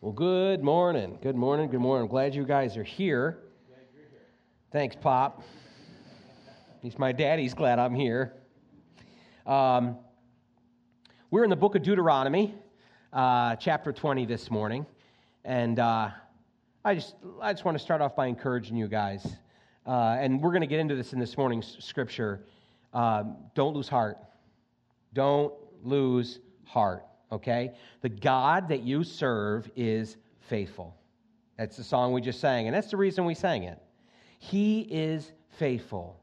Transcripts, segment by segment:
Well, good morning. Good morning. Good morning. I'm glad you guys are here. Thanks, Pop. He's my daddy's glad I'm here. Um, we're in the book of Deuteronomy, uh, chapter 20 this morning. And uh, I, just, I just want to start off by encouraging you guys. Uh, and we're going to get into this in this morning's scripture. Um, don't lose heart. Don't lose heart okay? The God that you serve is faithful. That's the song we just sang, and that's the reason we sang it. He is faithful.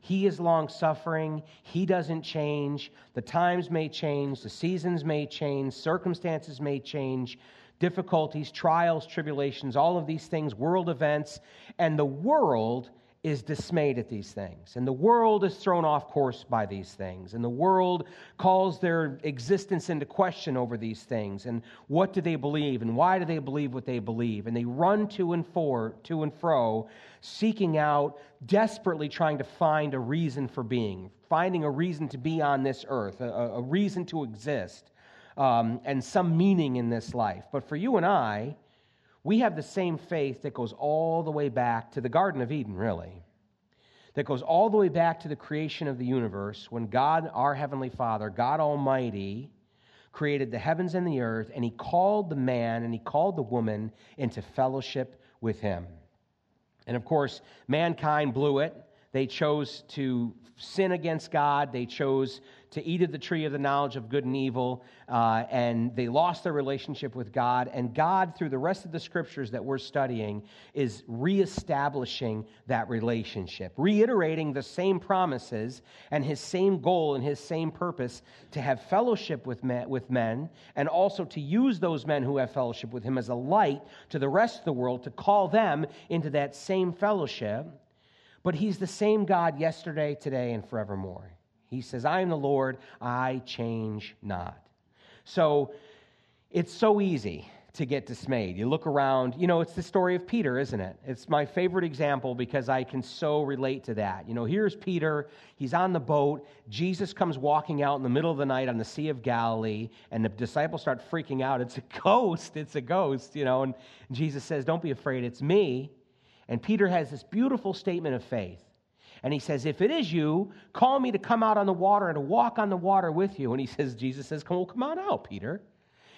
He is long suffering. He doesn't change. The times may change, the seasons may change, circumstances may change, difficulties, trials, tribulations, all of these things, world events, and the world is dismayed at these things, and the world is thrown off course by these things, and the world calls their existence into question over these things. And what do they believe, and why do they believe what they believe? And they run to and for, to and fro, seeking out, desperately trying to find a reason for being, finding a reason to be on this earth, a, a reason to exist, um, and some meaning in this life. But for you and I, we have the same faith that goes all the way back to the Garden of Eden, really. That goes all the way back to the creation of the universe when God, our Heavenly Father, God Almighty, created the heavens and the earth, and He called the man and He called the woman into fellowship with Him. And of course, mankind blew it. They chose to sin against God. They chose to eat of the tree of the knowledge of good and evil, uh, and they lost their relationship with God. And God, through the rest of the scriptures that we're studying, is reestablishing that relationship, reiterating the same promises and his same goal and his same purpose to have fellowship with men, with men and also to use those men who have fellowship with him as a light to the rest of the world to call them into that same fellowship. But he's the same God yesterday, today, and forevermore. He says, I am the Lord, I change not. So it's so easy to get dismayed. You look around, you know, it's the story of Peter, isn't it? It's my favorite example because I can so relate to that. You know, here's Peter, he's on the boat. Jesus comes walking out in the middle of the night on the Sea of Galilee, and the disciples start freaking out. It's a ghost, it's a ghost, you know, and Jesus says, Don't be afraid, it's me. And Peter has this beautiful statement of faith. And he says, If it is you, call me to come out on the water and to walk on the water with you. And he says, Jesus says, Come, well, come on out, Peter.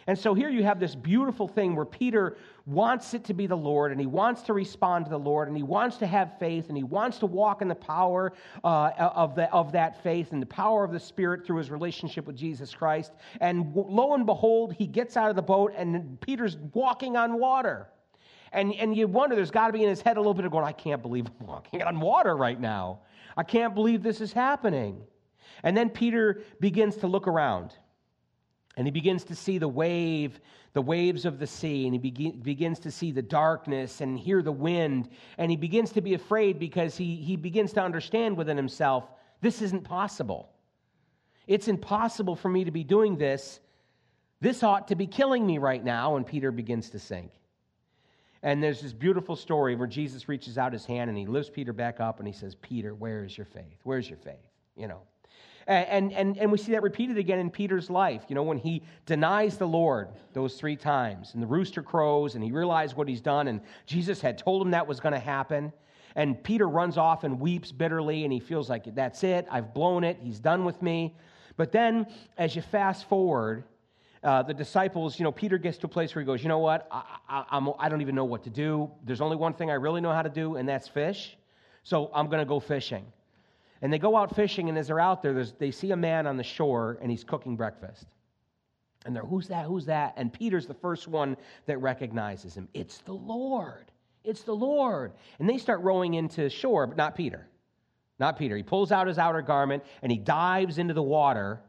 And so here you have this beautiful thing where Peter wants it to be the Lord and he wants to respond to the Lord and he wants to have faith and he wants to walk in the power uh, of, the, of that faith and the power of the Spirit through his relationship with Jesus Christ. And lo and behold, he gets out of the boat and Peter's walking on water. And, and you wonder, there's got to be in his head a little bit of going, I can't believe I'm walking on water right now. I can't believe this is happening. And then Peter begins to look around. And he begins to see the wave, the waves of the sea, and he begin, begins to see the darkness and hear the wind. And he begins to be afraid because he, he begins to understand within himself this isn't possible. It's impossible for me to be doing this. This ought to be killing me right now. And Peter begins to sink. And there's this beautiful story where Jesus reaches out his hand and he lifts Peter back up and he says, Peter, where is your faith? Where's your faith? You know. And, and, and we see that repeated again in Peter's life. You know, when he denies the Lord those three times, and the rooster crows, and he realized what he's done, and Jesus had told him that was going to happen. And Peter runs off and weeps bitterly, and he feels like, that's it, I've blown it, he's done with me. But then, as you fast forward, uh, the disciples, you know, Peter gets to a place where he goes, you know what? I, I, I'm, I don't even know what to do. There's only one thing I really know how to do, and that's fish. So I'm going to go fishing. And they go out fishing, and as they're out there, they see a man on the shore, and he's cooking breakfast. And they're, who's that? Who's that? And Peter's the first one that recognizes him. It's the Lord. It's the Lord. And they start rowing into shore, but not Peter. Not Peter. He pulls out his outer garment and he dives into the water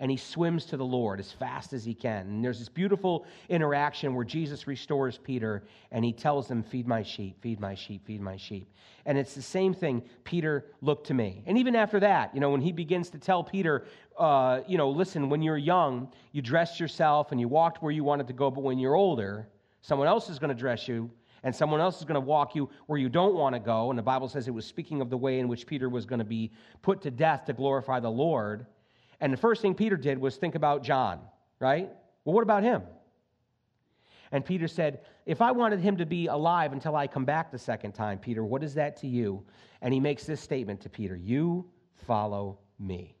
and he swims to the Lord as fast as he can. And there's this beautiful interaction where Jesus restores Peter and he tells him, Feed my sheep, feed my sheep, feed my sheep. And it's the same thing. Peter, look to me. And even after that, you know, when he begins to tell Peter, uh, you know, listen, when you're young, you dressed yourself and you walked where you wanted to go, but when you're older, someone else is going to dress you and someone else is going to walk you where you don't want to go. And the Bible says it was speaking of the way in which Peter was going to be put to death to glorify the Lord. And the first thing Peter did was think about John, right? Well, what about him? And Peter said, If I wanted him to be alive until I come back the second time, Peter, what is that to you? And he makes this statement to Peter You follow me.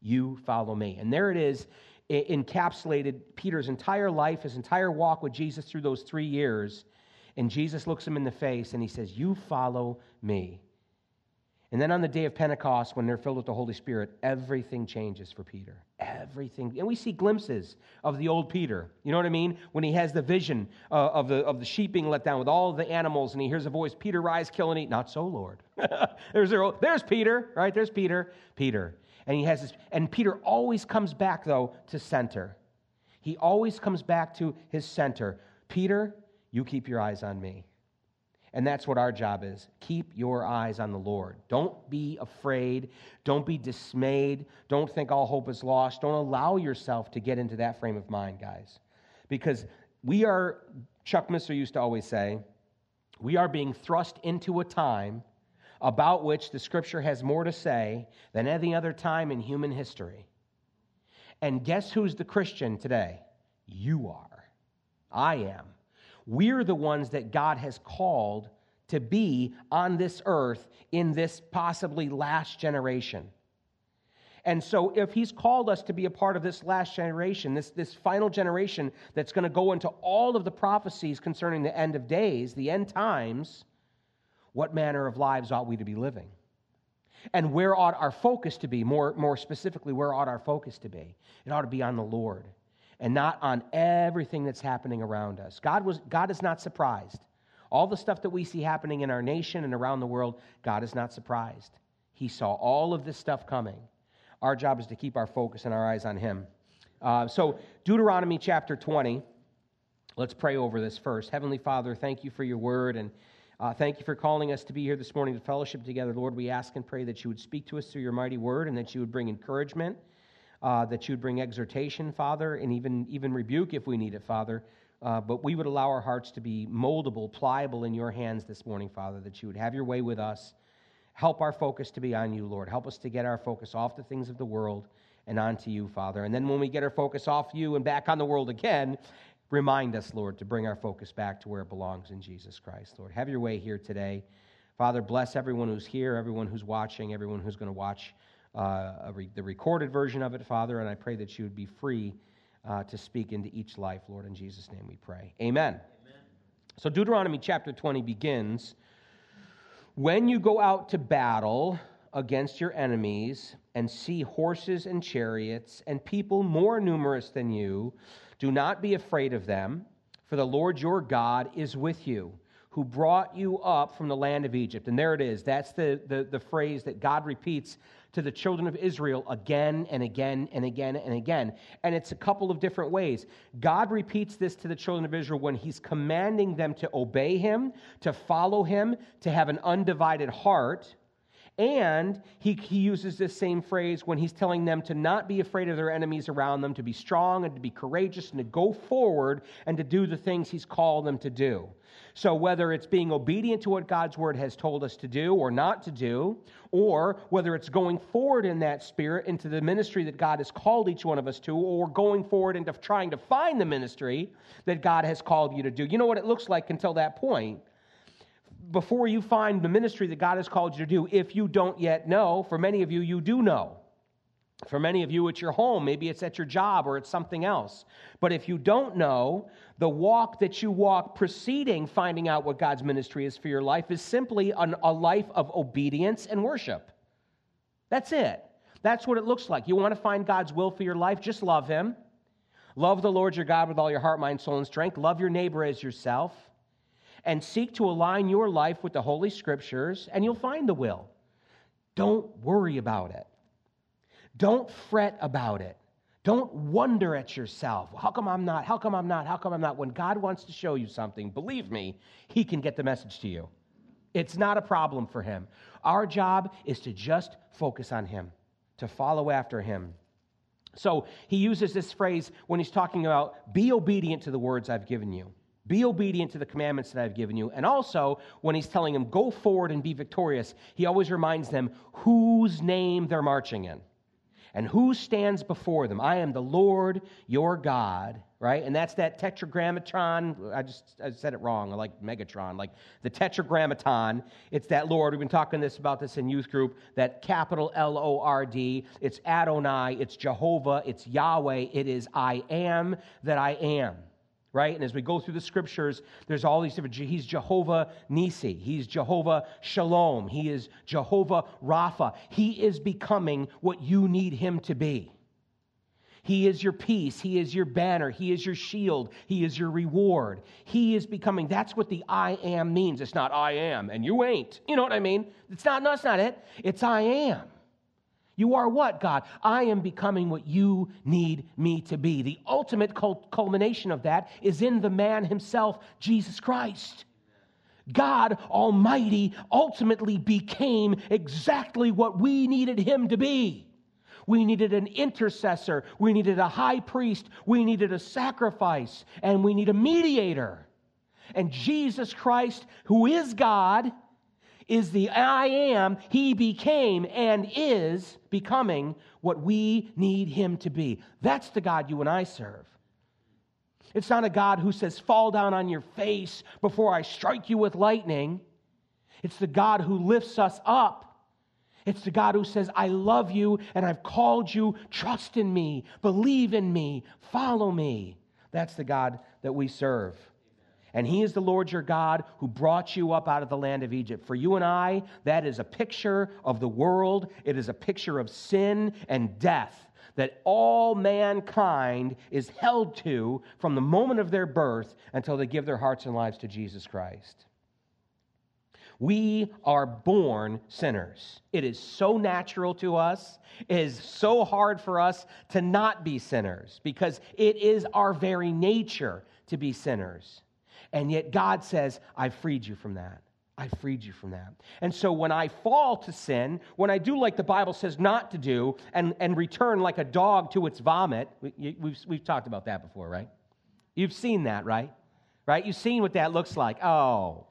You follow me. And there it is, encapsulated Peter's entire life, his entire walk with Jesus through those three years. And Jesus looks him in the face and he says, You follow me. And then on the day of Pentecost, when they're filled with the Holy Spirit, everything changes for Peter. Everything. And we see glimpses of the old Peter. You know what I mean? When he has the vision uh, of, the, of the sheep being let down with all the animals, and he hears a voice, Peter, rise, kill, and eat. Not so, Lord. there's, their, there's Peter, right? There's Peter. Peter. And he has this, and Peter always comes back, though, to center. He always comes back to his center. Peter, you keep your eyes on me. And that's what our job is. Keep your eyes on the Lord. Don't be afraid. Don't be dismayed. Don't think all hope is lost. Don't allow yourself to get into that frame of mind, guys. Because we are, Chuck Missler used to always say, we are being thrust into a time about which the scripture has more to say than any other time in human history. And guess who's the Christian today? You are. I am. We're the ones that God has called to be on this earth in this possibly last generation. And so, if he's called us to be a part of this last generation, this, this final generation that's going to go into all of the prophecies concerning the end of days, the end times, what manner of lives ought we to be living? And where ought our focus to be? More, more specifically, where ought our focus to be? It ought to be on the Lord and not on everything that's happening around us. God, was, God is not surprised. All the stuff that we see happening in our nation and around the world, God is not surprised. He saw all of this stuff coming. Our job is to keep our focus and our eyes on Him. Uh, so, Deuteronomy chapter 20. Let's pray over this first. Heavenly Father, thank you for your word and uh, thank you for calling us to be here this morning to fellowship together. Lord, we ask and pray that you would speak to us through your mighty word and that you would bring encouragement uh, that you'd bring exhortation, Father, and even, even rebuke if we need it, Father. Uh, but we would allow our hearts to be moldable, pliable in your hands this morning, Father, that you would have your way with us. Help our focus to be on you, Lord. Help us to get our focus off the things of the world and onto you, Father. And then when we get our focus off you and back on the world again, remind us, Lord, to bring our focus back to where it belongs in Jesus Christ, Lord. Have your way here today. Father, bless everyone who's here, everyone who's watching, everyone who's going to watch uh, re- the recorded version of it, Father, and I pray that you would be free uh, to speak into each life, Lord. In Jesus' name we pray. Amen. Amen. So, Deuteronomy chapter 20 begins When you go out to battle against your enemies and see horses and chariots and people more numerous than you, do not be afraid of them, for the Lord your God is with you who brought you up from the land of Egypt. And there it is. That's the, the, the phrase that God repeats to the children of Israel again and again and again and again. And it's a couple of different ways. God repeats this to the children of Israel when he's commanding them to obey him, to follow him, to have an undivided heart. And he, he uses this same phrase when he's telling them to not be afraid of their enemies around them, to be strong and to be courageous and to go forward and to do the things he's called them to do. So, whether it's being obedient to what God's word has told us to do or not to do, or whether it's going forward in that spirit into the ministry that God has called each one of us to, or going forward into trying to find the ministry that God has called you to do. You know what it looks like until that point. Before you find the ministry that God has called you to do, if you don't yet know, for many of you, you do know. For many of you, it's your home. Maybe it's at your job or it's something else. But if you don't know, the walk that you walk preceding finding out what God's ministry is for your life is simply an, a life of obedience and worship. That's it. That's what it looks like. You want to find God's will for your life? Just love Him. Love the Lord your God with all your heart, mind, soul, and strength. Love your neighbor as yourself. And seek to align your life with the Holy Scriptures, and you'll find the will. Don't worry about it. Don't fret about it. Don't wonder at yourself. How come I'm not? How come I'm not? How come I'm not? When God wants to show you something, believe me, He can get the message to you. It's not a problem for Him. Our job is to just focus on Him, to follow after Him. So He uses this phrase when He's talking about be obedient to the words I've given you. Be obedient to the commandments that I've given you. And also, when he's telling them, go forward and be victorious, he always reminds them whose name they're marching in and who stands before them? I am the Lord your God, right? And that's that tetragrammaton. I just I said it wrong. I like Megatron, like the tetragrammaton. It's that Lord. We've been talking this about this in youth group. That capital L O R D. It's Adonai. It's Jehovah. It's Yahweh. It is I am that I am. Right? And as we go through the scriptures, there's all these different. He's Jehovah Nisi. He's Jehovah Shalom. He is Jehovah Rapha. He is becoming what you need him to be. He is your peace. He is your banner. He is your shield. He is your reward. He is becoming. That's what the I am means. It's not I am and you ain't. You know what I mean? It's not, no, that's not it. It's I am. You are what, God? I am becoming what you need me to be. The ultimate culmination of that is in the man himself, Jesus Christ. God Almighty ultimately became exactly what we needed him to be. We needed an intercessor. We needed a high priest. We needed a sacrifice. And we need a mediator. And Jesus Christ, who is God, is the I am. He became and is becoming what we need him to be. That's the God you and I serve. It's not a God who says, Fall down on your face before I strike you with lightning. It's the God who lifts us up it's the God who says, I love you and I've called you. Trust in me, believe in me, follow me. That's the God that we serve. And He is the Lord your God who brought you up out of the land of Egypt. For you and I, that is a picture of the world, it is a picture of sin and death that all mankind is held to from the moment of their birth until they give their hearts and lives to Jesus Christ. We are born sinners. It is so natural to us. It is so hard for us to not be sinners because it is our very nature to be sinners. And yet God says, I freed you from that. I freed you from that. And so when I fall to sin, when I do like the Bible says not to do, and, and return like a dog to its vomit, we, we've, we've talked about that before, right? You've seen that, right? Right? You've seen what that looks like. Oh,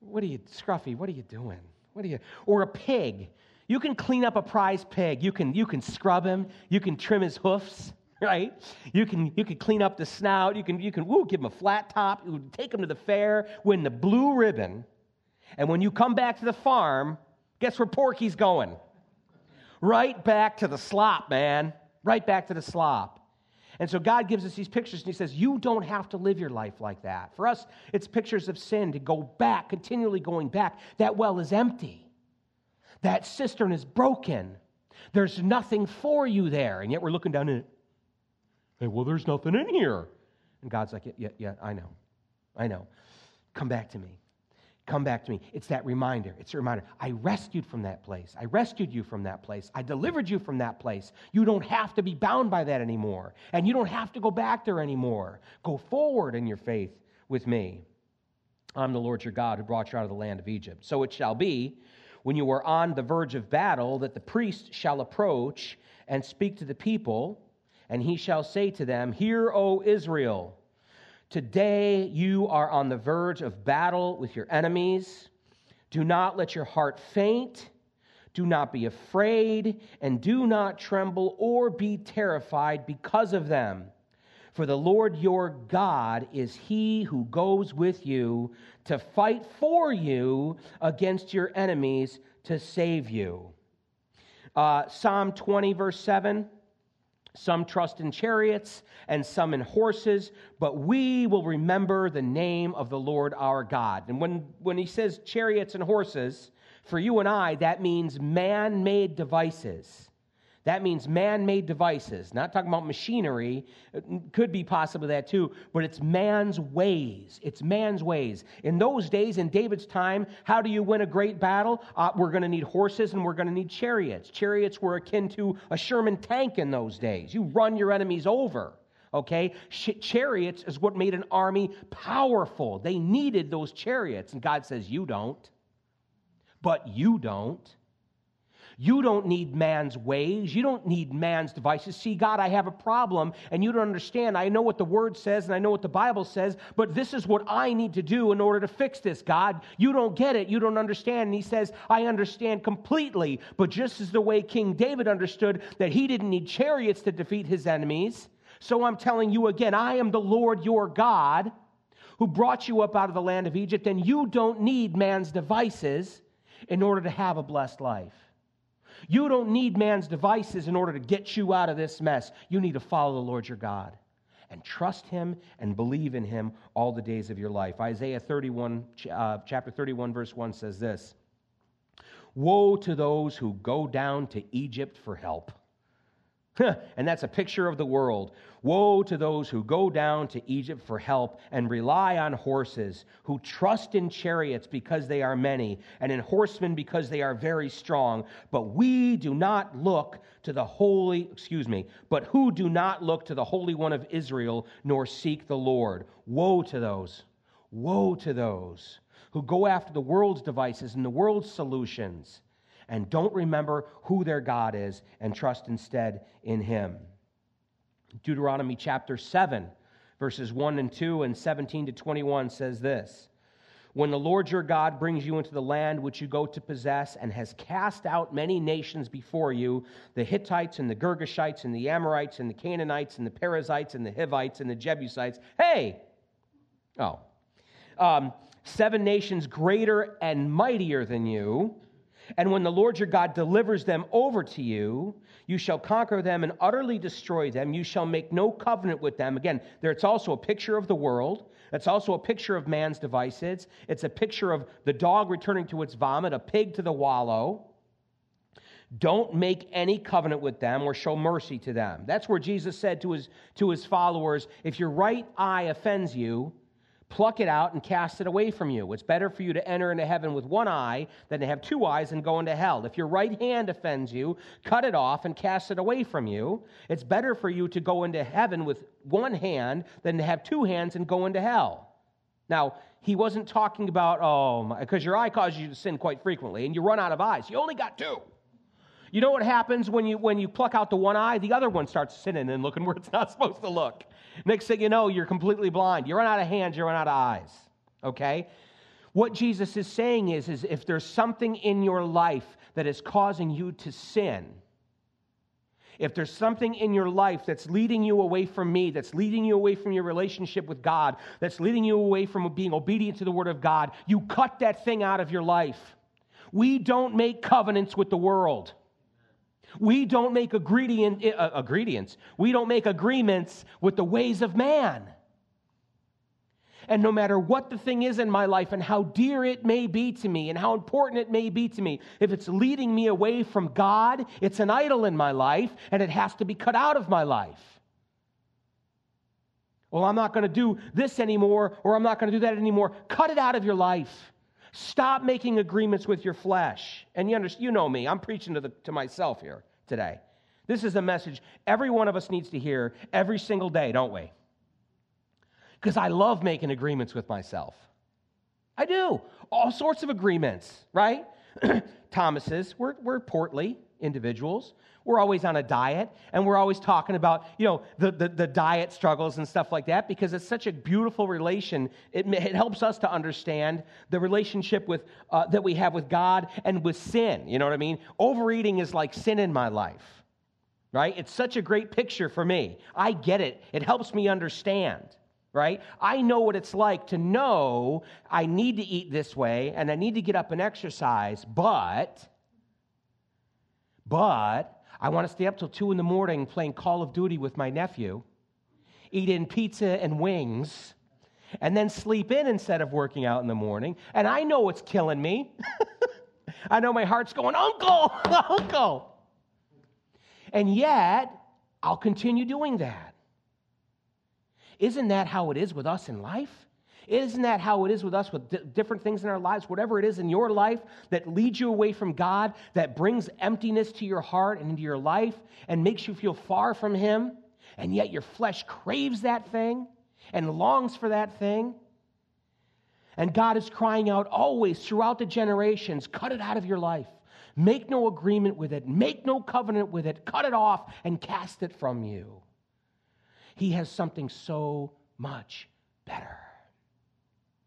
what are you, Scruffy, what are you doing? What are you, or a pig. You can clean up a prize pig. You can, you can scrub him. You can trim his hoofs, right? You can, you can clean up the snout. You can, you can woo, give him a flat top. You take him to the fair, win the blue ribbon. And when you come back to the farm, guess where Porky's going? Right back to the slop, man. Right back to the slop. And so God gives us these pictures and He says, You don't have to live your life like that. For us, it's pictures of sin to go back, continually going back. That well is empty, that cistern is broken. There's nothing for you there. And yet we're looking down in it. Hey, well, there's nothing in here. And God's like, Yeah, yeah, yeah I know. I know. Come back to me. Come back to me. It's that reminder. It's a reminder. I rescued from that place. I rescued you from that place. I delivered you from that place. You don't have to be bound by that anymore. And you don't have to go back there anymore. Go forward in your faith with me. I'm the Lord your God who brought you out of the land of Egypt. So it shall be when you are on the verge of battle that the priest shall approach and speak to the people, and he shall say to them, Hear, O Israel. Today, you are on the verge of battle with your enemies. Do not let your heart faint. Do not be afraid, and do not tremble or be terrified because of them. For the Lord your God is he who goes with you to fight for you against your enemies to save you. Uh, Psalm 20, verse 7. Some trust in chariots and some in horses, but we will remember the name of the Lord our God. And when, when he says chariots and horses, for you and I, that means man made devices. That means man made devices, not talking about machinery, it could be possibly that too, but it's man's ways. It's man's ways. In those days, in David's time, how do you win a great battle? Uh, we're going to need horses and we're going to need chariots. Chariots were akin to a Sherman tank in those days. You run your enemies over. Okay? Chariots is what made an army powerful. They needed those chariots. And God says, You don't. But you don't. You don't need man's ways. You don't need man's devices. See, God, I have a problem, and you don't understand. I know what the word says, and I know what the Bible says, but this is what I need to do in order to fix this, God. You don't get it. You don't understand. And he says, I understand completely. But just as the way King David understood that he didn't need chariots to defeat his enemies, So I'm telling you again, I am the Lord your God who brought you up out of the land of Egypt, and you don't need man's devices in order to have a blessed life. You don't need man's devices in order to get you out of this mess. You need to follow the Lord your God and trust him and believe in him all the days of your life. Isaiah 31, uh, chapter 31, verse 1 says this Woe to those who go down to Egypt for help and that's a picture of the world. Woe to those who go down to Egypt for help and rely on horses, who trust in chariots because they are many, and in horsemen because they are very strong. But we do not look to the holy, excuse me, but who do not look to the Holy One of Israel, nor seek the Lord. Woe to those, woe to those who go after the world's devices and the world's solutions and don't remember who their God is and trust instead in Him. Deuteronomy chapter 7, verses 1 and 2 and 17 to 21 says this When the Lord your God brings you into the land which you go to possess and has cast out many nations before you the Hittites and the Girgashites and the Amorites and the Canaanites and the Perizzites and the Hivites and the Jebusites. Hey! Oh. Um, seven nations greater and mightier than you and when the Lord your God delivers them over to you, you shall conquer them and utterly destroy them. You shall make no covenant with them. Again, there it's also a picture of the world. It's also a picture of man's devices. It's a picture of the dog returning to its vomit, a pig to the wallow. Don't make any covenant with them or show mercy to them. That's where Jesus said to his, to his followers, If your right eye offends you, pluck it out and cast it away from you. It's better for you to enter into heaven with one eye than to have two eyes and go into hell. If your right hand offends you, cut it off and cast it away from you. It's better for you to go into heaven with one hand than to have two hands and go into hell. Now, he wasn't talking about, oh, because your eye causes you to sin quite frequently and you run out of eyes. You only got two. You know what happens when you, when you pluck out the one eye? The other one starts sinning and looking where it's not supposed to look. Next thing you know, you're completely blind. You run out of hands, you run out of eyes. Okay? What Jesus is saying is, is if there's something in your life that is causing you to sin, if there's something in your life that's leading you away from me, that's leading you away from your relationship with God, that's leading you away from being obedient to the Word of God, you cut that thing out of your life. We don't make covenants with the world. We don't make ingredient, uh, ingredients. We don't make agreements with the ways of man. And no matter what the thing is in my life and how dear it may be to me and how important it may be to me, if it's leading me away from God, it's an idol in my life and it has to be cut out of my life. Well, I'm not going to do this anymore or I'm not going to do that anymore. Cut it out of your life. Stop making agreements with your flesh. And you, understand, you know me, I'm preaching to, the, to myself here today. This is a message every one of us needs to hear every single day, don't we? Because I love making agreements with myself. I do. All sorts of agreements, right? Thomas's, we're, we're portly individuals. We're always on a diet, and we're always talking about, you know, the, the, the diet struggles and stuff like that because it's such a beautiful relation. It, it helps us to understand the relationship with, uh, that we have with God and with sin. You know what I mean? Overeating is like sin in my life, right? It's such a great picture for me. I get it. It helps me understand right? I know what it's like to know I need to eat this way and I need to get up and exercise, but, but I want to stay up till two in the morning playing Call of Duty with my nephew, eating pizza and wings, and then sleep in instead of working out in the morning. And I know it's killing me. I know my heart's going, Uncle, Uncle. And yet, I'll continue doing that. Isn't that how it is with us in life? Isn't that how it is with us with d- different things in our lives? Whatever it is in your life that leads you away from God, that brings emptiness to your heart and into your life and makes you feel far from Him, and yet your flesh craves that thing and longs for that thing. And God is crying out always throughout the generations cut it out of your life. Make no agreement with it, make no covenant with it, cut it off and cast it from you. He has something so much better.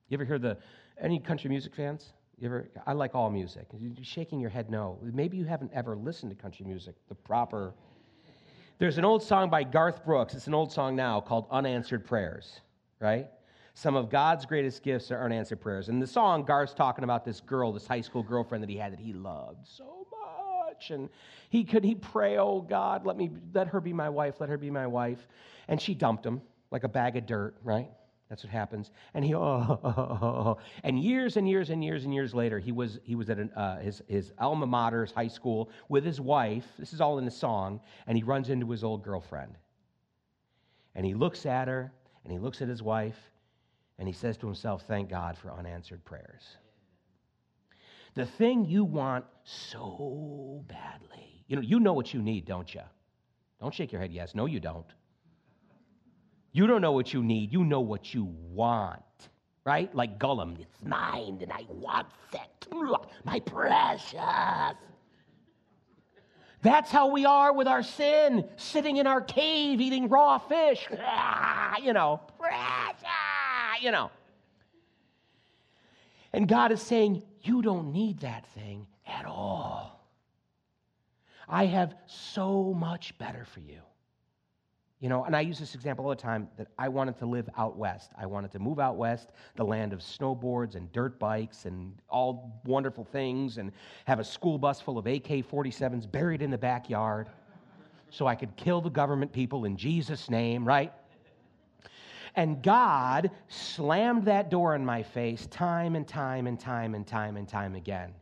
You ever hear the any country music fans? You ever? I like all music. You're shaking your head no. Maybe you haven't ever listened to country music the proper There's an old song by Garth Brooks. It's an old song now called Unanswered Prayers, right? Some of God's greatest gifts are unanswered prayers. And the song, Garth's talking about this girl, this high school girlfriend that he had that he loved so much. And he could he pray, oh God, let me let her be my wife, let her be my wife. And she dumped him like a bag of dirt, right? That's what happens. And he, oh, and years and years and years and years later, he was, he was at an, uh, his, his alma mater's high school with his wife. This is all in the song. And he runs into his old girlfriend. And he looks at her and he looks at his wife and he says to himself, Thank God for unanswered prayers. The thing you want so badly, you know, you know what you need, don't you? Don't shake your head, yes. No, you don't. You don't know what you need, you know what you want, right? Like Gollum, it's mine and I want it. My precious. That's how we are with our sin, sitting in our cave eating raw fish. You know, precious, you know. And God is saying, You don't need that thing at all. I have so much better for you. You know, and I use this example all the time that I wanted to live out west. I wanted to move out west, the land of snowboards and dirt bikes and all wonderful things, and have a school bus full of AK 47s buried in the backyard so I could kill the government people in Jesus' name, right? And God slammed that door in my face time and time and time and time and time again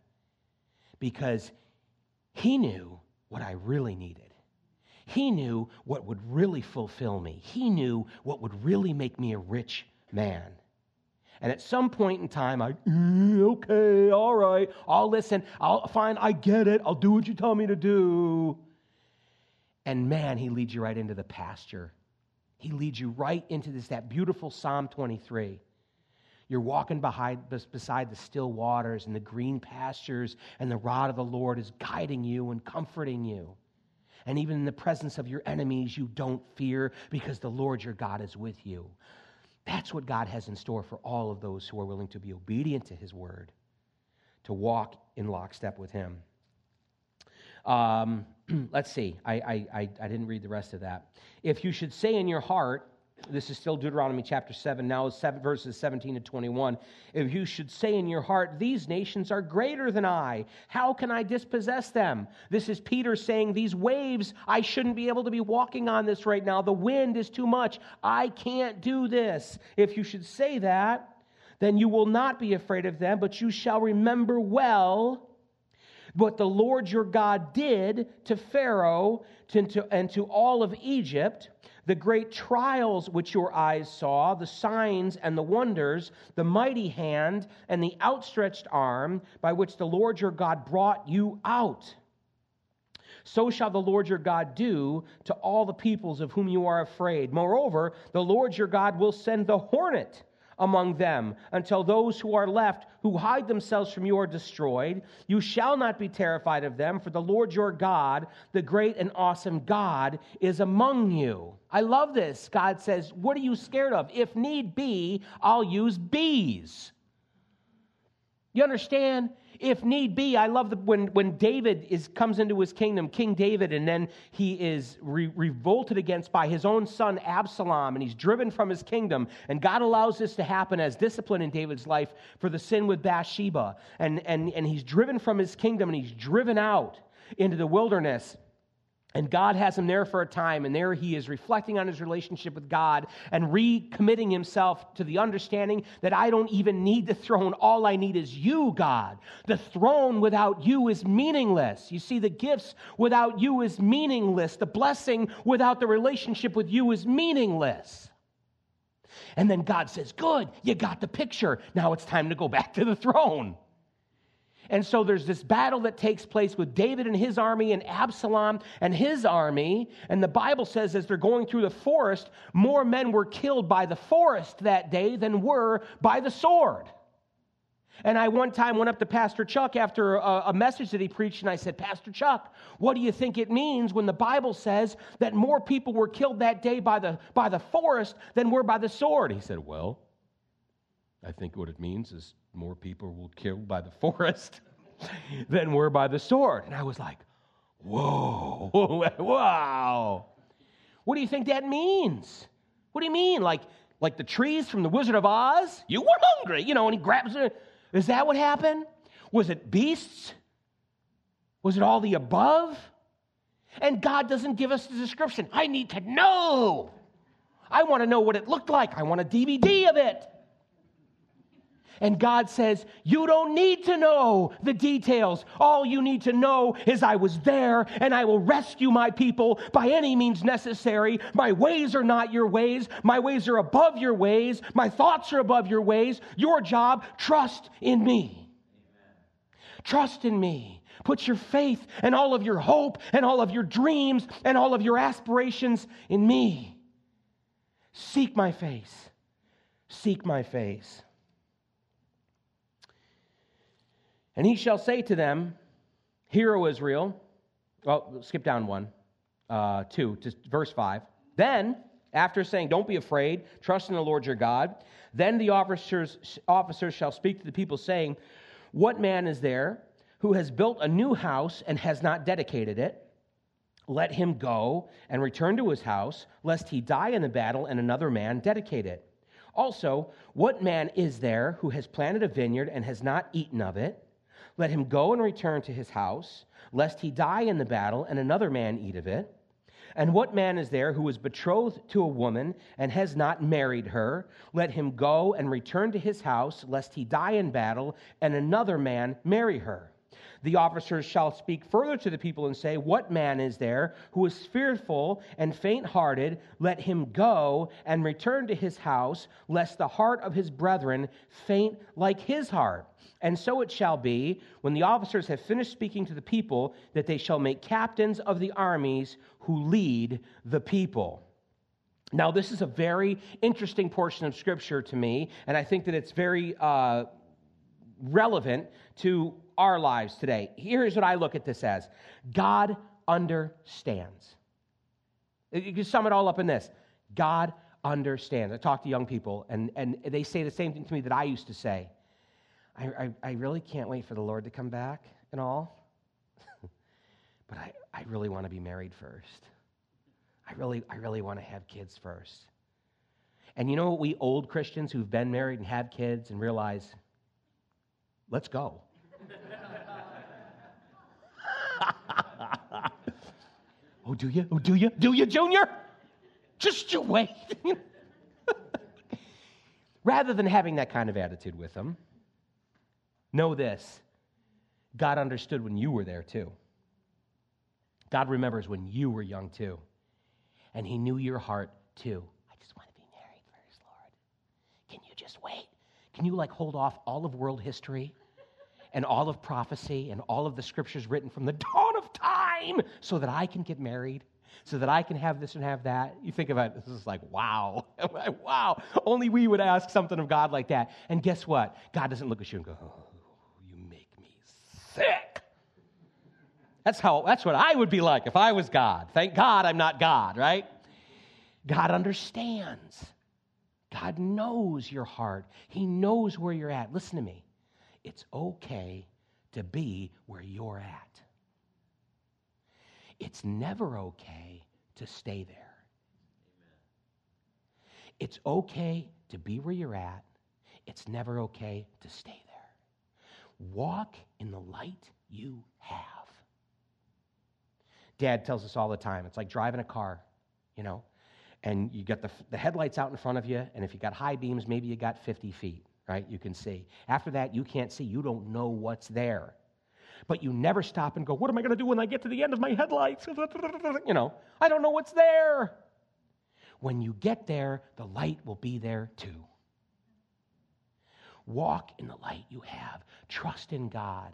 because He knew what I really needed. He knew what would really fulfill me. He knew what would really make me a rich man. And at some point in time, I, okay, all right, I'll listen. I'll fine, I get it. I'll do what you tell me to do. And man, he leads you right into the pasture. He leads you right into this, that beautiful Psalm 23. You're walking behind, beside the still waters and the green pastures, and the rod of the Lord is guiding you and comforting you. And even in the presence of your enemies, you don't fear because the Lord your God is with you. That's what God has in store for all of those who are willing to be obedient to his word, to walk in lockstep with him. Um, let's see. I, I, I, I didn't read the rest of that. If you should say in your heart, this is still Deuteronomy chapter 7, now seven, verses 17 to 21. If you should say in your heart, These nations are greater than I, how can I dispossess them? This is Peter saying, These waves, I shouldn't be able to be walking on this right now. The wind is too much. I can't do this. If you should say that, then you will not be afraid of them, but you shall remember well what the Lord your God did to Pharaoh and to, and to all of Egypt the great trials which your eyes saw, the signs and the wonders, the mighty hand and the outstretched arm by which the Lord your God brought you out. So shall the Lord your God do to all the peoples of whom you are afraid. Moreover, the Lord your God will send the hornet among them until those who are left who hide themselves from you are destroyed. You shall not be terrified of them, for the Lord your God, the great and awesome God, is among you. I love this. God says, What are you scared of? If need be, I'll use bees. You understand? If need be, I love the, when, when David is, comes into his kingdom, King David, and then he is re- revolted against by his own son Absalom, and he's driven from his kingdom. And God allows this to happen as discipline in David's life for the sin with Bathsheba. And, and, and he's driven from his kingdom, and he's driven out into the wilderness. And God has him there for a time, and there he is reflecting on his relationship with God and recommitting himself to the understanding that I don't even need the throne. All I need is you, God. The throne without you is meaningless. You see, the gifts without you is meaningless. The blessing without the relationship with you is meaningless. And then God says, Good, you got the picture. Now it's time to go back to the throne. And so there's this battle that takes place with David and his army and Absalom and his army. And the Bible says, as they're going through the forest, more men were killed by the forest that day than were by the sword. And I one time went up to Pastor Chuck after a, a, message that he preached, and I said, Pastor Chuck, what do you think it means when the Bible says that more people were killed that day by the, by the forest than were by the sword? He said, Well, I think what it means is more people were killed by the forest than were by the sword. And I was like, whoa, wow. What do you think that means? What do you mean? Like, like the trees from the Wizard of Oz? You were hungry, you know, and he grabs it. Is that what happened? Was it beasts? Was it all the above? And God doesn't give us the description. I need to know. I want to know what it looked like. I want a DVD of it. And God says, You don't need to know the details. All you need to know is I was there and I will rescue my people by any means necessary. My ways are not your ways. My ways are above your ways. My thoughts are above your ways. Your job, trust in me. Trust in me. Put your faith and all of your hope and all of your dreams and all of your aspirations in me. Seek my face. Seek my face. And he shall say to them, Hear, O Israel. Well, skip down one, uh, two, to verse five. Then, after saying, Don't be afraid, trust in the Lord your God, then the officers, officers shall speak to the people, saying, What man is there who has built a new house and has not dedicated it? Let him go and return to his house, lest he die in the battle and another man dedicate it. Also, what man is there who has planted a vineyard and has not eaten of it? Let him go and return to his house, lest he die in the battle and another man eat of it. And what man is there who is betrothed to a woman and has not married her? Let him go and return to his house, lest he die in battle and another man marry her. The officers shall speak further to the people and say, What man is there who is fearful and faint hearted? Let him go and return to his house, lest the heart of his brethren faint like his heart. And so it shall be, when the officers have finished speaking to the people, that they shall make captains of the armies who lead the people. Now, this is a very interesting portion of Scripture to me, and I think that it's very uh, relevant to our lives today. Here's what I look at this as God understands. You can sum it all up in this God understands. I talk to young people, and, and they say the same thing to me that I used to say. I, I, I really can't wait for the Lord to come back and all, but I, I really want to be married first. I really, I really want to have kids first. And you know what we old Christians who've been married and have kids and realize, let's go. oh, do you? Oh, do you? Do you, Junior? Just you wait. Rather than having that kind of attitude with them, know this God understood when you were there too. God remembers when you were young too. And He knew your heart too. I just want to be married first, Lord. Can you just wait? Can you like hold off all of world history? And all of prophecy and all of the scriptures written from the dawn of time so that I can get married, so that I can have this and have that. You think about it, this is like, wow, wow. Only we would ask something of God like that. And guess what? God doesn't look at you and go, oh, you make me sick. That's how that's what I would be like if I was God. Thank God I'm not God, right? God understands. God knows your heart. He knows where you're at. Listen to me it's okay to be where you're at. It's never okay to stay there. It's okay to be where you're at. It's never okay to stay there. Walk in the light you have. Dad tells us all the time it's like driving a car, you know, and you got the, the headlights out in front of you, and if you got high beams, maybe you got 50 feet right? You can see. After that, you can't see. You don't know what's there. But you never stop and go, What am I going to do when I get to the end of my headlights? You know, I don't know what's there. When you get there, the light will be there too. Walk in the light you have, trust in God,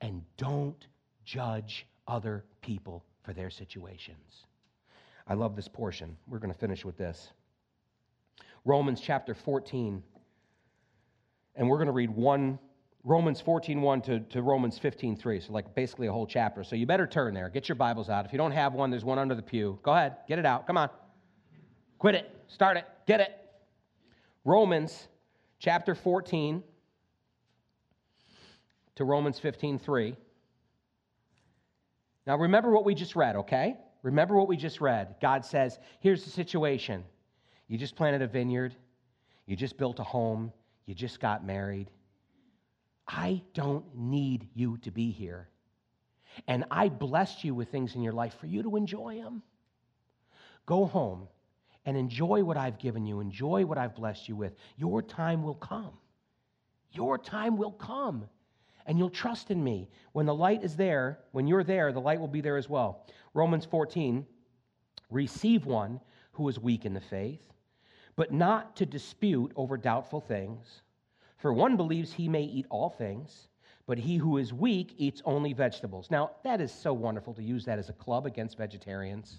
and don't judge other people for their situations. I love this portion. We're going to finish with this. Romans chapter 14 and we're going to read one Romans 14, 1 to, to Romans 15, 3. So, like, basically a whole chapter. So, you better turn there. Get your Bibles out. If you don't have one, there's one under the pew. Go ahead, get it out. Come on. Quit it. Start it. Get it. Romans chapter 14 to Romans 15, 3. Now, remember what we just read, okay? Remember what we just read. God says, here's the situation. You just planted a vineyard, you just built a home, you just got married. I don't need you to be here. And I blessed you with things in your life for you to enjoy them. Go home and enjoy what I've given you, enjoy what I've blessed you with. Your time will come. Your time will come. And you'll trust in me. When the light is there, when you're there, the light will be there as well. Romans 14 receive one who is weak in the faith, but not to dispute over doubtful things. For one believes he may eat all things, but he who is weak eats only vegetables. Now, that is so wonderful to use that as a club against vegetarians.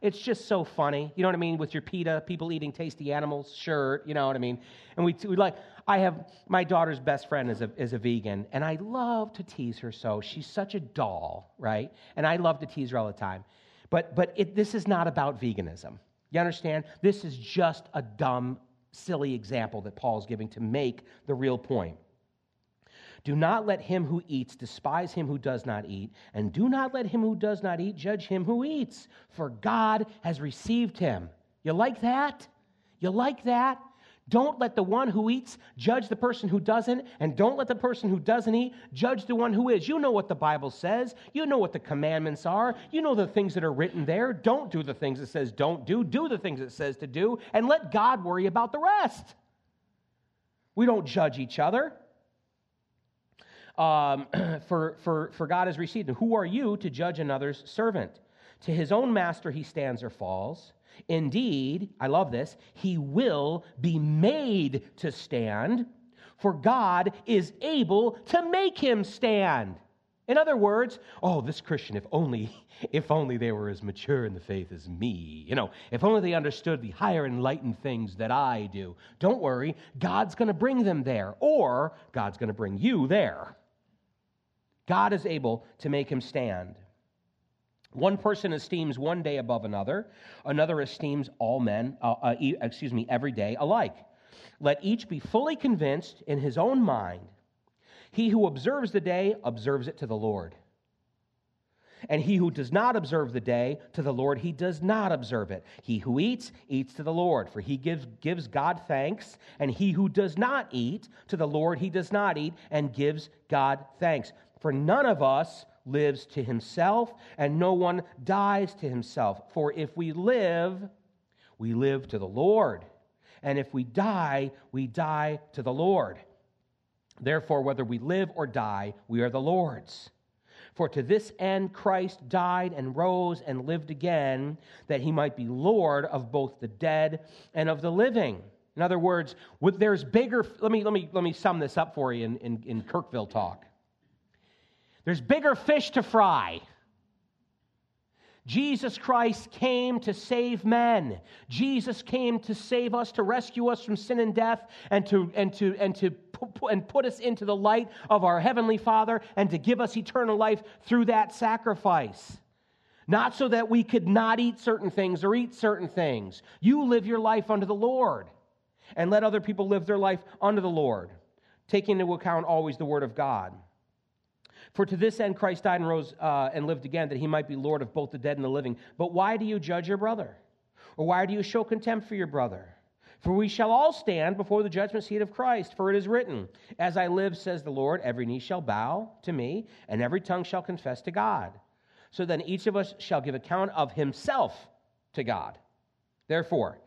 It's just so funny. You know what I mean? With your PETA, people eating tasty animals shirt, you know what I mean? And we, we like, I have, my daughter's best friend is a, is a vegan, and I love to tease her so. She's such a doll, right? And I love to tease her all the time. But, but it, this is not about veganism. You understand? This is just a dumb, silly example that Paul's giving to make the real point. Do not let him who eats despise him who does not eat, and do not let him who does not eat judge him who eats, for God has received him. You like that? You like that? Don't let the one who eats judge the person who doesn't, and don't let the person who doesn't eat judge the one who is. You know what the Bible says. You know what the commandments are. You know the things that are written there. Don't do the things it says don't do. Do the things it says to do, and let God worry about the rest. We don't judge each other um, for, for, for God has received him. Who are you to judge another's servant? To his own master he stands or falls. Indeed, I love this, he will be made to stand, for God is able to make him stand. In other words, oh, this Christian, if only, if only they were as mature in the faith as me. You know, if only they understood the higher enlightened things that I do. Don't worry, God's going to bring them there, or God's going to bring you there. God is able to make him stand. One person esteems one day above another, another esteems all men, uh, uh, excuse me, every day alike. Let each be fully convinced in his own mind. He who observes the day observes it to the Lord. And he who does not observe the day to the Lord, he does not observe it. He who eats, eats to the Lord, for he gives, gives God thanks. And he who does not eat to the Lord, he does not eat and gives God thanks. For none of us lives to himself, and no one dies to himself. For if we live, we live to the Lord. And if we die, we die to the Lord. Therefore, whether we live or die, we are the Lord's. For to this end Christ died and rose and lived again, that he might be Lord of both the dead and of the living. In other words, there's bigger. Let me, let me, let me sum this up for you in, in, in Kirkville talk. There's bigger fish to fry. Jesus Christ came to save men. Jesus came to save us, to rescue us from sin and death, and to, and to, and to and put us into the light of our Heavenly Father, and to give us eternal life through that sacrifice. Not so that we could not eat certain things or eat certain things. You live your life unto the Lord, and let other people live their life unto the Lord, taking into account always the Word of God. For to this end Christ died and rose uh, and lived again, that he might be Lord of both the dead and the living. But why do you judge your brother? Or why do you show contempt for your brother? For we shall all stand before the judgment seat of Christ. For it is written, As I live, says the Lord, every knee shall bow to me, and every tongue shall confess to God. So then each of us shall give account of himself to God. Therefore,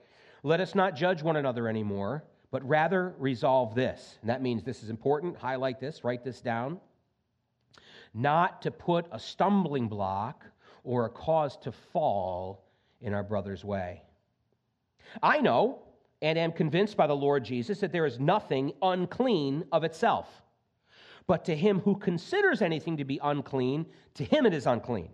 let us not judge one another anymore, but rather resolve this. And that means this is important. Highlight this, write this down not to put a stumbling block or a cause to fall in our brother's way. I know and am convinced by the Lord Jesus that there is nothing unclean of itself. But to him who considers anything to be unclean, to him it is unclean.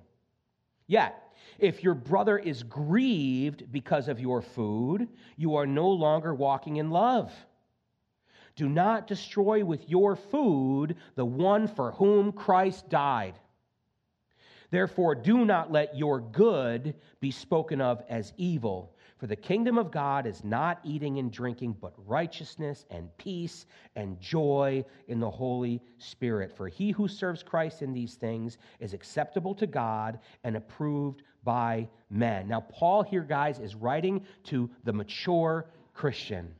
Yet, if your brother is grieved because of your food, you are no longer walking in love. Do not destroy with your food the one for whom Christ died. Therefore, do not let your good be spoken of as evil For the kingdom of God is not eating and drinking, but righteousness and peace and joy in the Holy Spirit. For he who serves Christ in these things is acceptable to God and approved by men. Now, Paul here, guys, is writing to the mature Christian.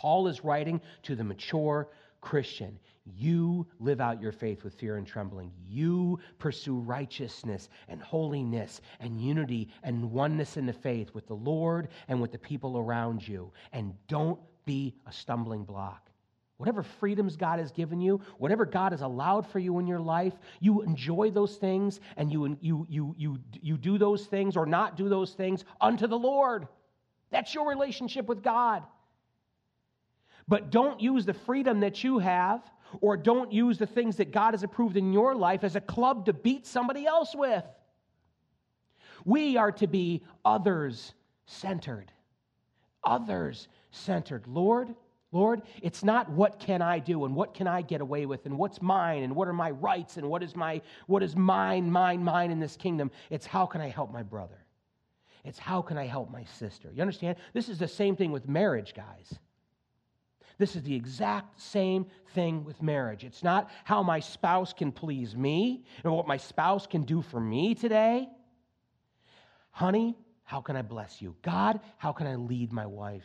Paul is writing to the mature Christian. You live out your faith with fear and trembling. You pursue righteousness and holiness and unity and oneness in the faith with the Lord and with the people around you. And don't be a stumbling block. Whatever freedoms God has given you, whatever God has allowed for you in your life, you enjoy those things and you, you, you, you, you do those things or not do those things unto the Lord. That's your relationship with God. But don't use the freedom that you have or don't use the things that God has approved in your life as a club to beat somebody else with. We are to be others centered. Others centered. Lord, Lord, it's not what can I do and what can I get away with and what's mine and what are my rights and what is my what is mine, mine, mine in this kingdom. It's how can I help my brother? It's how can I help my sister? You understand? This is the same thing with marriage, guys. This is the exact same thing with marriage. It's not how my spouse can please me and what my spouse can do for me today. Honey, how can I bless you? God, how can I lead my wife?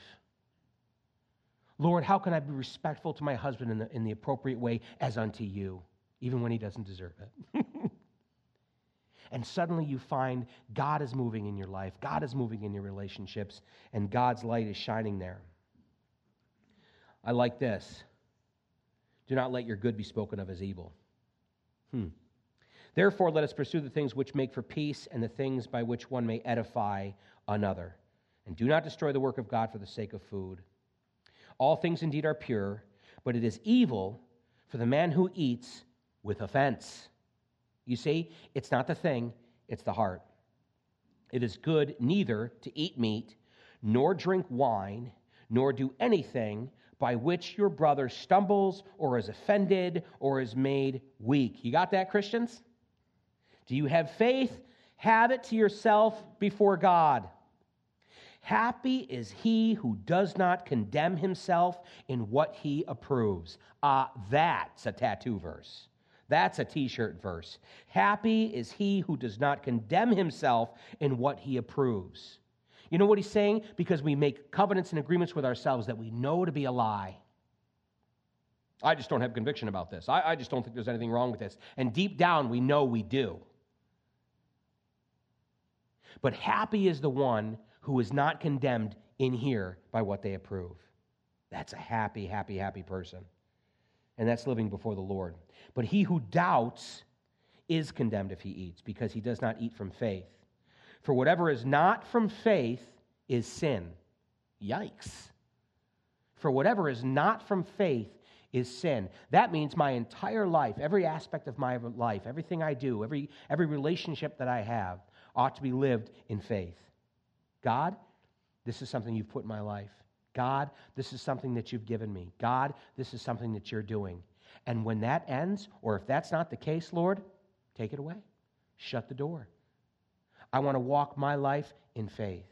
Lord, how can I be respectful to my husband in the, in the appropriate way as unto you, even when he doesn't deserve it? and suddenly you find God is moving in your life, God is moving in your relationships, and God's light is shining there. I like this. Do not let your good be spoken of as evil. Hmm. Therefore, let us pursue the things which make for peace and the things by which one may edify another. And do not destroy the work of God for the sake of food. All things indeed are pure, but it is evil for the man who eats with offense. You see, it's not the thing, it's the heart. It is good neither to eat meat, nor drink wine, nor do anything by which your brother stumbles or is offended or is made weak. You got that, Christians? Do you have faith? Have it to yourself before God. Happy is he who does not condemn himself in what he approves. Ah, uh, that's a tattoo verse. That's a t shirt verse. Happy is he who does not condemn himself in what he approves. You know what he's saying? Because we make covenants and agreements with ourselves that we know to be a lie. I just don't have conviction about this. I, I, just don't think there's anything wrong with this. And deep down, we know we do. But happy is the one who is not condemned in here by what they approve. That's a happy, happy, happy person. And that's living before the Lord. But he who doubts is condemned if he eats, because he does not eat from faith. For whatever is not from faith is sin. Yikes. For whatever is not from faith is sin. That means my entire life, every aspect of my life, everything I do, every, every relationship that I have ought to be lived in faith. God, this is something you've put in my life. God, this is something that you've given me. God, this is something that you're doing. And when that ends, or if that's not the case, Lord, take it away. Shut the door. I want to walk my life in faith.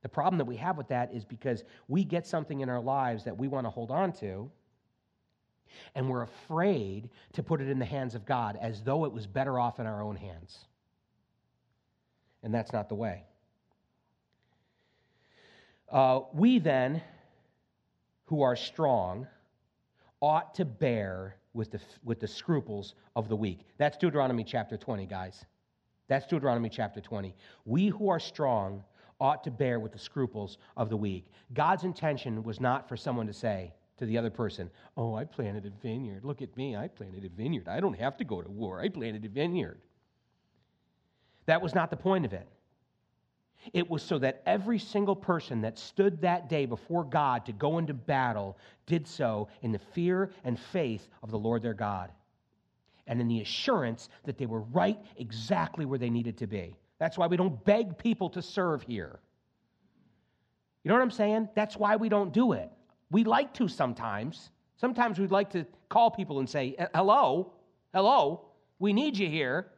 The problem that we have with that is because we get something in our lives that we want to hold on to, and we're afraid to put it in the hands of God as though it was better off in our own hands. And that's not the way. Uh, we then, who are strong, ought to bear with the, with the scruples of the weak. That's Deuteronomy chapter 20, guys. That's Deuteronomy chapter 20. We who are strong ought to bear with the scruples of the weak. God's intention was not for someone to say to the other person, Oh, I planted a vineyard. Look at me. I planted a vineyard. I don't have to go to war. I planted a vineyard. That was not the point of it. It was so that every single person that stood that day before God to go into battle did so in the fear and faith of the Lord their God and in the assurance that they were right exactly where they needed to be. That's why we don't beg people to serve here. You know what I'm saying? That's why we don't do it. We like to sometimes. Sometimes we'd like to call people and say, Hello, hello, we need you here.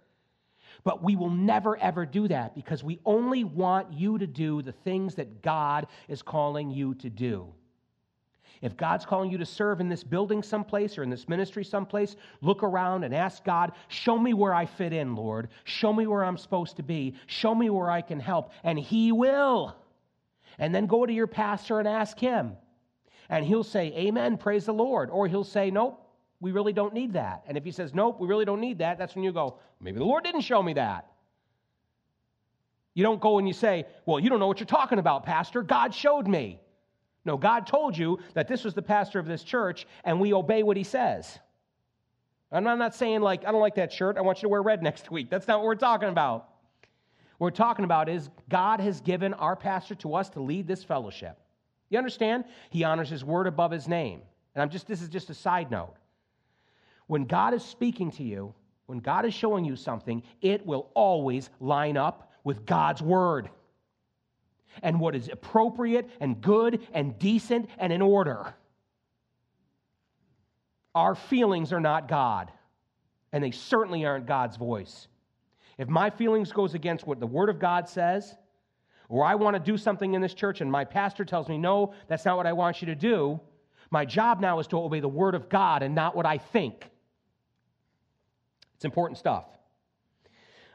But we will never, ever do that because we only want you to do the things that God is calling you to do. If God's calling you to serve in this building someplace or in this ministry someplace, look around and ask God, Show me where I fit in, Lord. Show me where I'm supposed to be. Show me where I can help. And He will. And then go to your pastor and ask him. And he'll say, Amen, praise the Lord. Or he'll say, Nope, we really don't need that. And if he says, Nope, we really don't need that, that's when you go, Maybe the Lord didn't show me that. You don't go and you say, Well, you don't know what you're talking about, Pastor. God showed me. No, God told you that this was the pastor of this church, and we obey what he says. I'm not saying, like, I don't like that shirt. I want you to wear red next week. That's not what we're talking about. What we're talking about is God has given our pastor to us to lead this fellowship. You understand? He honors his word above his name. And I'm just, this is just a side note. When God is speaking to you, when God is showing you something, it will always line up with God's word and what is appropriate and good and decent and in order. Our feelings are not God, and they certainly aren't God's voice. If my feelings goes against what the word of God says, or I want to do something in this church and my pastor tells me, "No, that's not what I want you to do." My job now is to obey the word of God and not what I think. It's important stuff.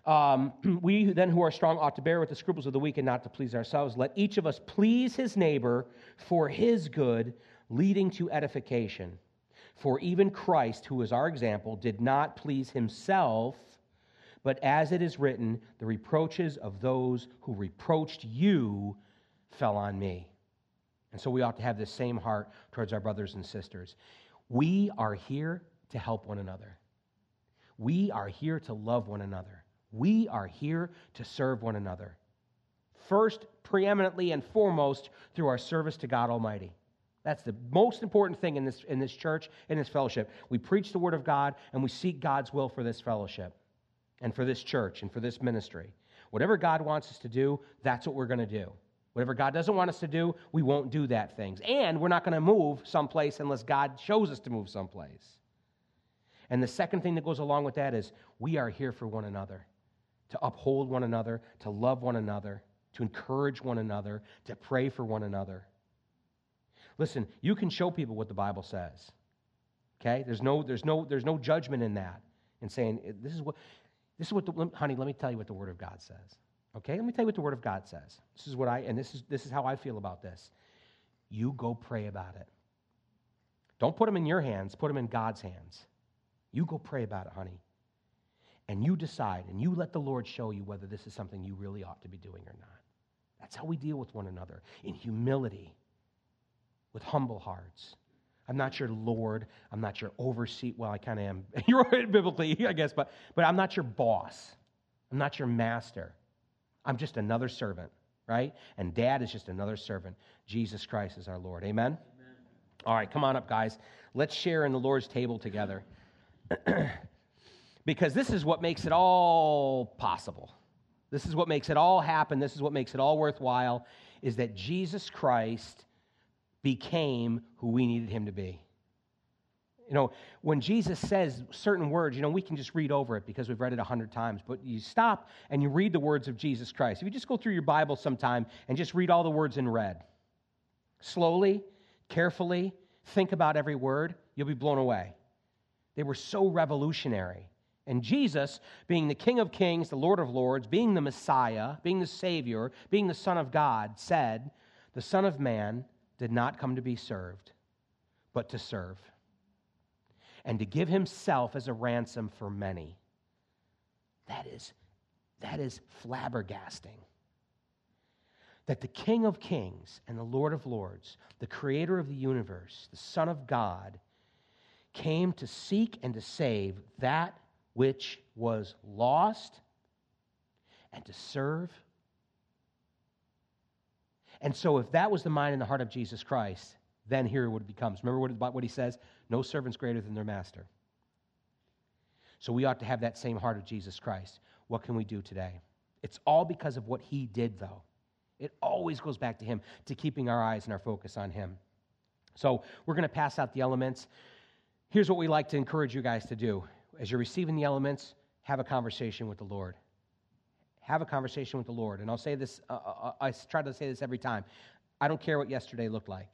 Um, we then who are strong ought to bear with the scruples of the weak and not to please ourselves. Let each of us please his neighbor for his good, leading to edification. For even Christ, who is our example, did not please himself, but as it is written, the reproaches of those who reproached you fell on me. And so we ought to have the same heart towards our brothers and sisters. We are here to help one another. We are here to love one another. We are here to serve one another. First, preeminently and foremost, through our service to God Almighty. That's the most important thing in this, in this church, in this fellowship. We preach the Word of God and we seek God's will for this fellowship and for this church and for this ministry. Whatever God wants us to do, that's what we're going to do. Whatever God doesn't want us to do, we won't do that things. And we're not going to move someplace unless God shows us to move someplace. And the second thing that goes along with that is we are here for one another to uphold one another, to love one another, to encourage one another, to pray for one another. Listen, you can show people what the Bible says. Okay? There's no, there's no, there's no judgment in that. In saying, eh, this is what, this is what, the, honey, let me tell you what the Word of God says. Okay? Let me tell you what the Word of God says. This is what I, and this is, this is how I feel about this. You go pray about it. Don't put them in your hands, put them in God's hands. You go pray about it, honey and you decide and you let the Lord show you whether this is something you really ought to be doing or not. That's how we deal with one another in humility, with humble hearts. I'm not your Lord. I'm not your overseer. Well, I kind of am. You're right biblically, I guess, but, but I'm not your boss. I'm not your master. I'm just another servant, right? And dad is just another servant. Jesus Christ is our Lord. Amen? Amen. All right, come on up, guys. Let's share in the Lord's table together. because this is what makes it all possible. This is what makes it all happen. This is what makes it all worthwhile is that Jesus Christ became who we needed him to be. You know, when Jesus says certain words, you know, we can just read over it because we've read it a hundred times, but you stop and you read the words of Jesus Christ. If you just go through your Bible sometime and just read all the words in red, slowly, carefully, think about every word, you'll be blown away. They were so revolutionary. And Jesus, being the King of Kings, the Lord of Lords, being the Messiah, being the Savior, being the Son of God, said, The Son of Man did not come to be served, but to serve, and to give himself as a ransom for many. That is, that is flabbergasting. That the King of Kings and the Lord of Lords, the creator of the universe, the Son of God, came to seek and to save that which was lost and to serve. And so, if that was the mind and the heart of Jesus Christ, then here what it becomes. Remember what, what he says? No servant's greater than their master. So, we ought to have that same heart of Jesus Christ. What can we do today? It's all because of what he did, though. It always goes back to him, to keeping our eyes and our focus on him. So, we're going to pass out the elements. Here's what we like to encourage you guys to do as you're receiving the elements, have a conversation with the Lord. have a conversation with the Lord. And I'll say this, uh, uh, uh, I try to say this every time. I don't care what yesterday looked like.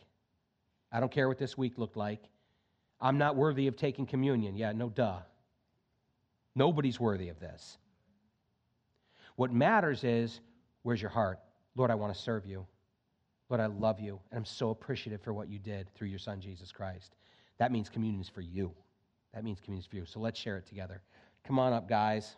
I don't care what this week looked like. I'm not worthy of taking communion. Yeah, no duh. Nobody's worthy of this. What matters is where's your heart? Lord, I want to serve you. Lord, I love you, and I'm so appreciative for what you did through your son, Jesus Christ. That means communion is for you. That means for you. So let's share it together. Come on up, guys.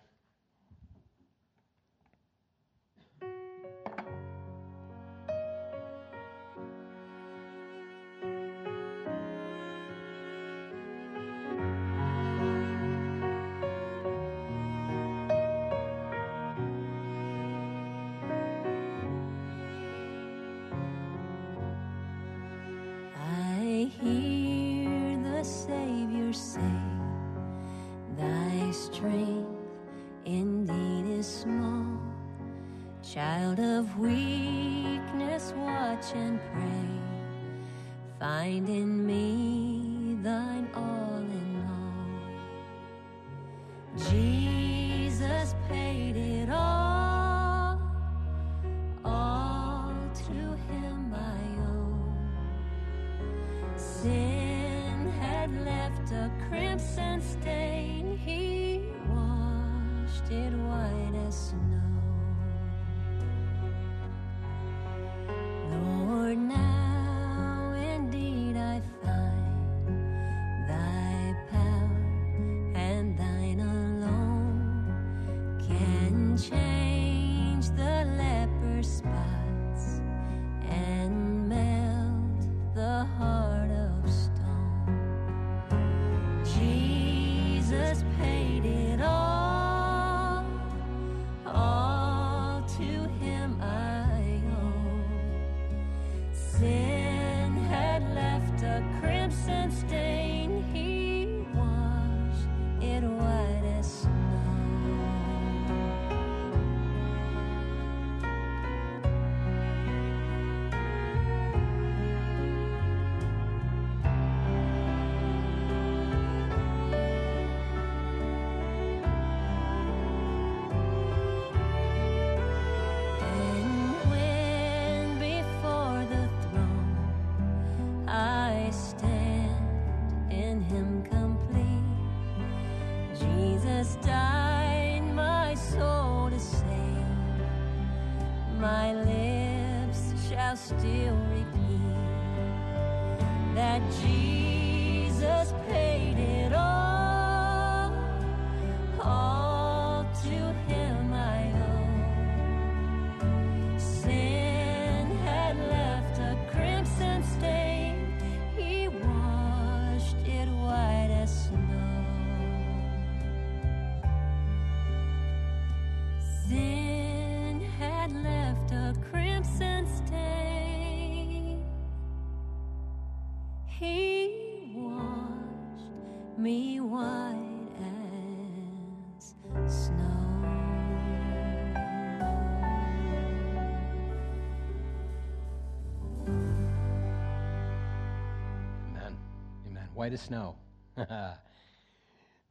White as snow.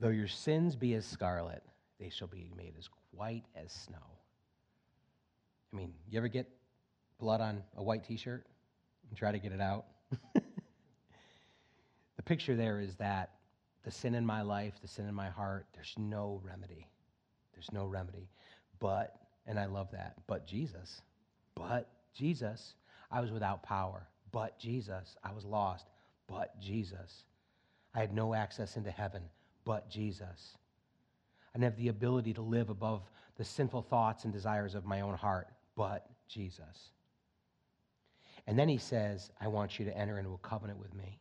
Though your sins be as scarlet, they shall be made as white as snow. I mean, you ever get blood on a white t shirt and try to get it out? the picture there is that the sin in my life, the sin in my heart, there's no remedy. There's no remedy. But, and I love that, but Jesus, but Jesus, I was without power. But Jesus, I was lost. But Jesus. I had no access into heaven but Jesus. I didn't have the ability to live above the sinful thoughts and desires of my own heart but Jesus. And then he says, I want you to enter into a covenant with me.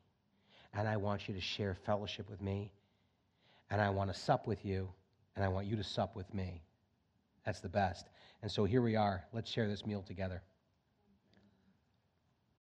And I want you to share fellowship with me. And I want to sup with you. And I want you to sup with me. That's the best. And so here we are. Let's share this meal together.